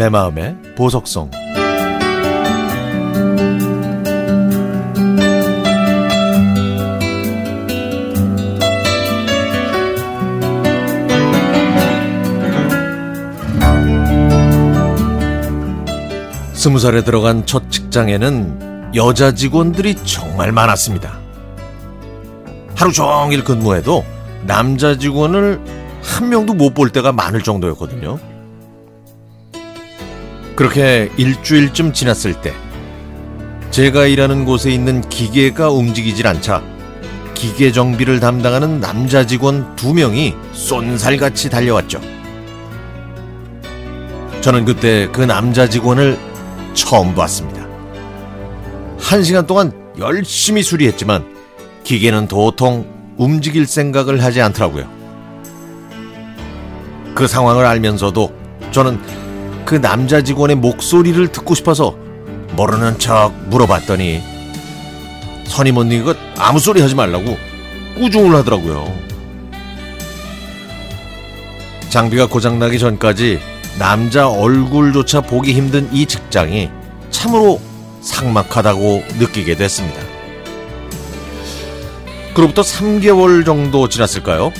내 마음의 보석성 스무 살에 들어간 첫 직장에는 여자 직원들이 정말 많았습니다. 하루 종일 근무해도 남자 직원을 한 명도 못 볼 때가 많을 정도였거든요. 그렇게 일주일쯤 지났을 때 제가 일하는 곳에 있는 기계가 움직이질 않자 기계 정비를 담당하는 남자 직원 두 명이 쏜살같이 달려왔죠. 저는 그때 그 남자 직원을 처음 봤습니다. 한 시간 동안 열심히 수리했지만 기계는 도통 움직일 생각을 하지 않더라고요. 그 상황을 알면서도 저는 그 남자 직원의 목소리를 듣고 싶어서 모르는 척 물어봤더니 선임 언니가 아무 소리 하지 말라고 꾸중을 하더라고요. 장비가 고장나기 전까지 남자 얼굴조차 보기 힘든 이 직장이 참으로 삭막하다고 느끼게 됐습니다. 그로부터 3개월 정도 지났을까요?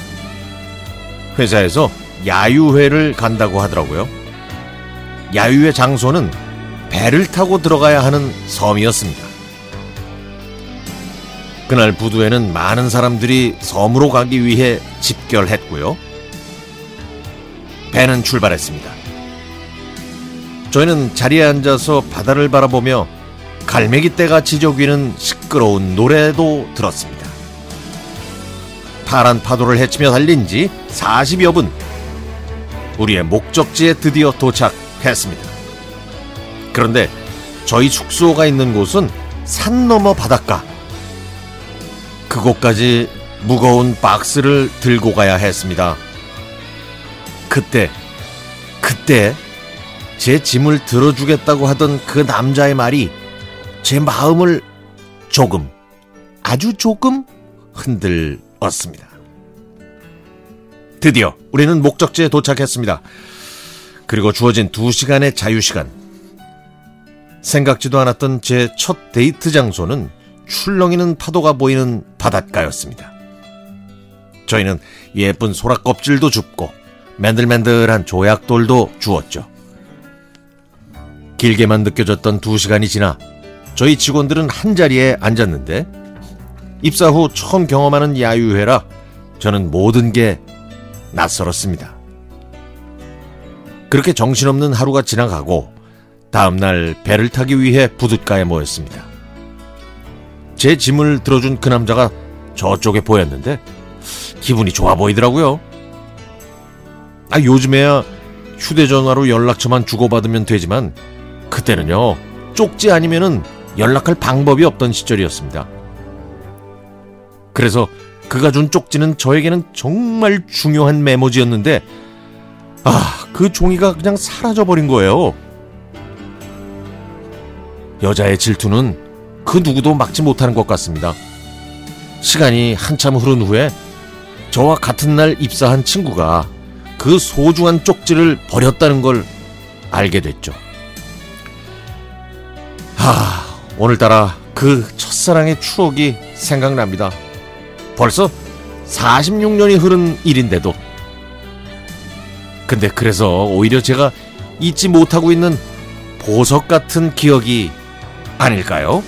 회사에서 야유회를 간다고 하더라고요. 야유회 장소는 배를 타고 들어가야 하는 섬이었습니다. 그날 부두에는 많은 사람들이 섬으로 가기 위해 집결했고요. 배는 출발했습니다. 저희는 자리에 앉아서 바다를 바라보며 갈매기 떼가 지저귀는 시끄러운 노래도 들었습니다. 파란 파도를 헤치며 달린 지 40여 분. 우리의 목적지에 드디어 도착 했습니다. 그런데 저희 숙소가 있는 곳은 산 너머 바닷가. 그곳까지 무거운 박스를 들고 가야 했습니다. 그때, 그때 제 짐을 들어주겠다고 하던 그 남자의 말이 제 마음을 조금, 아주 조금 흔들었습니다. 드디어 우리는 목적지에 도착했습니다. 그리고 주어진 두 시간의 자유시간. 생각지도 않았던 제 첫 데이트 장소는 출렁이는 파도가 보이는 바닷가였습니다. 저희는 예쁜 소라 껍질도 줍고 맨들맨들한 조약돌도 주었죠. 길게만 느껴졌던 두 시간이 지나 저희 직원들은 한 자리에 앉았는데 입사 후 처음 경험하는 야유회라 저는 모든 게 낯설었습니다. 그렇게 정신없는 하루가 지나가고 다음날 배를 타기 위해 부둣가에 모였습니다. 제 짐을 들어준 그 남자가 저쪽에 보였는데 기분이 좋아 보이더라고요. 아, 요즘에야 휴대전화로 연락처만 주고받으면 되지만 그때는요, 쪽지 아니면은 연락할 방법이 없던 시절이었습니다. 그래서 그가 준 쪽지는 저에게는 정말 중요한 메모지였는데, 아, 그 종이가 그냥 사라져버린 거예요. 여자의 질투는 그 누구도 막지 못하는 것 같습니다. 시간이 한참 흐른 후에 저와 같은 날 입사한 친구가 그 소중한 쪽지를 버렸다는 걸 알게 됐죠. 하, 오늘따라 그 첫사랑의 추억이 생각납니다. 벌써 46년이 흐른 일인데도. 근데 그래서 오히려 제가 잊지 못하고 있는 보석 같은 기억이 아닐까요?